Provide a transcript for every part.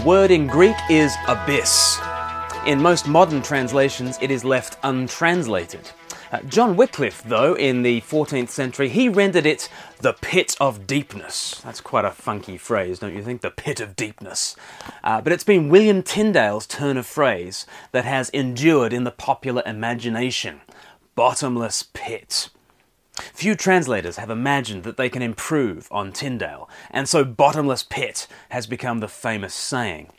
word in Greek is abyss. In most modern translations, it is left untranslated. Uh, John Wycliffe, though, in the 14th century, he rendered it the pit of deepness. That's quite a funky phrase, don't you think? The pit of deepness. Uh, but it's been William Tyndale's turn of phrase that has endured in the popular imagination bottomless pit. Few translators have imagined that they can improve on Tyndale, and so bottomless pit has become the famous saying.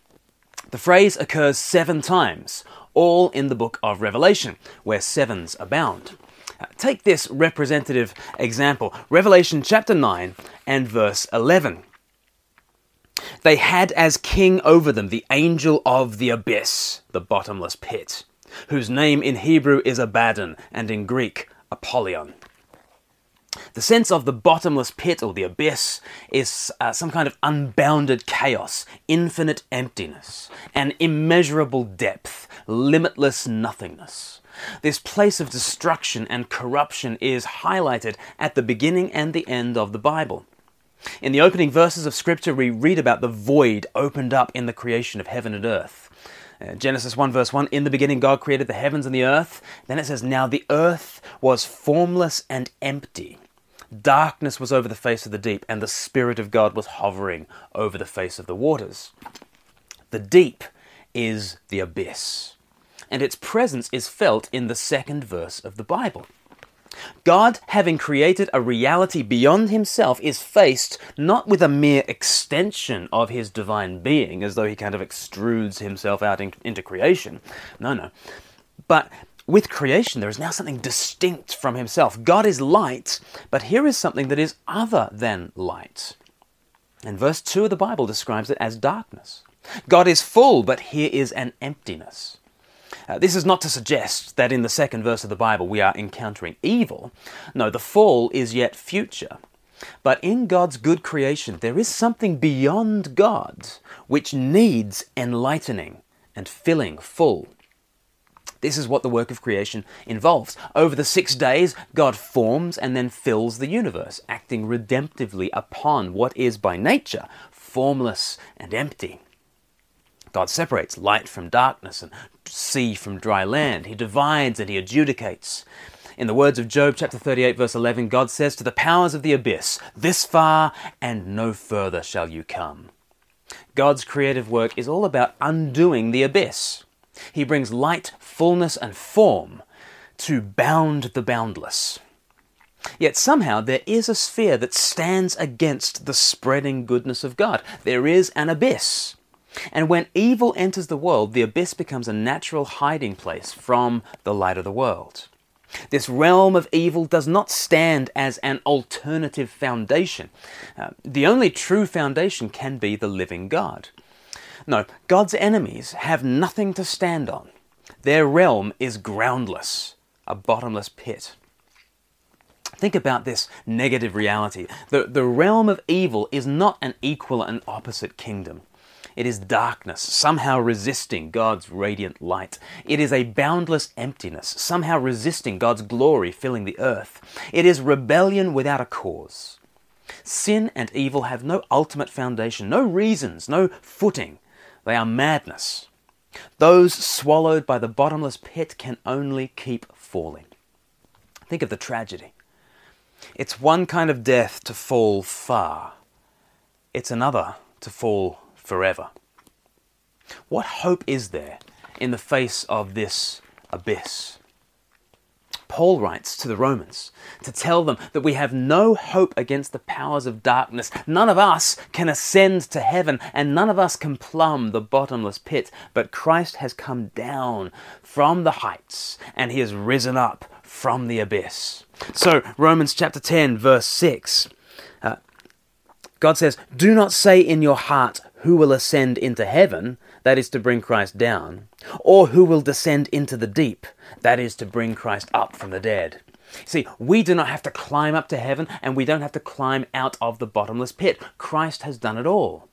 The phrase occurs seven times, all in the book of Revelation, where sevens abound. Uh, take this representative example Revelation chapter 9 and verse 11. They had as king over them the angel of the abyss, the bottomless pit, whose name in Hebrew is Abaddon and in Greek Apollyon. The sense of the bottomless pit or the abyss is uh, some kind of unbounded chaos, infinite emptiness, an immeasurable depth, limitless nothingness. This place of destruction and corruption is highlighted at the beginning and the end of the Bible. In the opening verses of Scripture, we read about the void opened up in the creation of heaven and earth. Uh, Genesis 1 verse 1 In the beginning, God created the heavens and the earth. Then it says, Now the earth was formless and empty. Darkness was over the face of the deep, and the Spirit of God was hovering over the face of the waters. The deep is the abyss, and its presence is felt in the second verse of the Bible. God, having created a reality beyond himself, is faced not with a mere extension of his divine being, as though he kind of extrudes himself out in, into creation. No, no. But with creation, there is now something distinct from himself. God is light, but here is something that is other than light. And verse 2 of the Bible describes it as darkness. God is full, but here is an emptiness. Uh, this is not to suggest that in the second verse of the Bible we are encountering evil. No, the fall is yet future. But in God's good creation, there is something beyond God which needs enlightening and filling full. This is what the work of creation involves. Over the six days, God forms and then fills the universe, acting redemptively upon what is by nature formless and empty. God separates light from darkness and sea from dry land. He divides and he adjudicates. In the words of Job chapter 38, verse 11, God says to the powers of the abyss, This far and no further shall you come. God's creative work is all about undoing the abyss. He brings light, fullness, and form to bound the boundless. Yet somehow there is a sphere that stands against the spreading goodness of God. There is an abyss. And when evil enters the world, the abyss becomes a natural hiding place from the light of the world. This realm of evil does not stand as an alternative foundation. Uh, the only true foundation can be the living God. No, God's enemies have nothing to stand on. Their realm is groundless, a bottomless pit. Think about this negative reality. The, the realm of evil is not an equal and opposite kingdom. It is darkness, somehow resisting God's radiant light. It is a boundless emptiness, somehow resisting God's glory filling the earth. It is rebellion without a cause. Sin and evil have no ultimate foundation, no reasons, no footing. They are madness. Those swallowed by the bottomless pit can only keep falling. Think of the tragedy. It's one kind of death to fall far, it's another to fall forever. What hope is there in the face of this abyss? Paul writes to the Romans to tell them that we have no hope against the powers of darkness. None of us can ascend to heaven, and none of us can plumb the bottomless pit. But Christ has come down from the heights, and he has risen up from the abyss. So, Romans chapter 10, verse 6. God says, Do not say in your heart, Who will ascend into heaven? That is to bring Christ down. Or who will descend into the deep? That is to bring Christ up from the dead. See, we do not have to climb up to heaven and we don't have to climb out of the bottomless pit. Christ has done it all.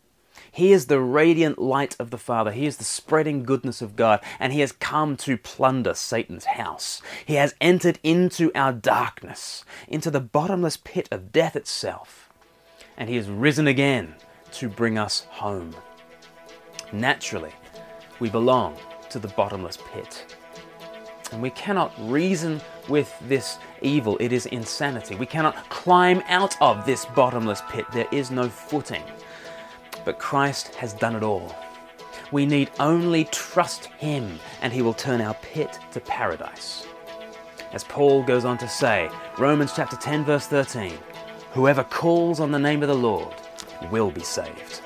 He is the radiant light of the Father. He is the spreading goodness of God, and He has come to plunder Satan's house. He has entered into our darkness, into the bottomless pit of death itself, and He has risen again to bring us home. Naturally, we belong to the bottomless pit. And we cannot reason with this evil. It is insanity. We cannot climb out of this bottomless pit. There is no footing. But Christ has done it all. We need only trust Him, and He will turn our pit to paradise. As Paul goes on to say, Romans chapter 10, verse 13 Whoever calls on the name of the Lord will be saved.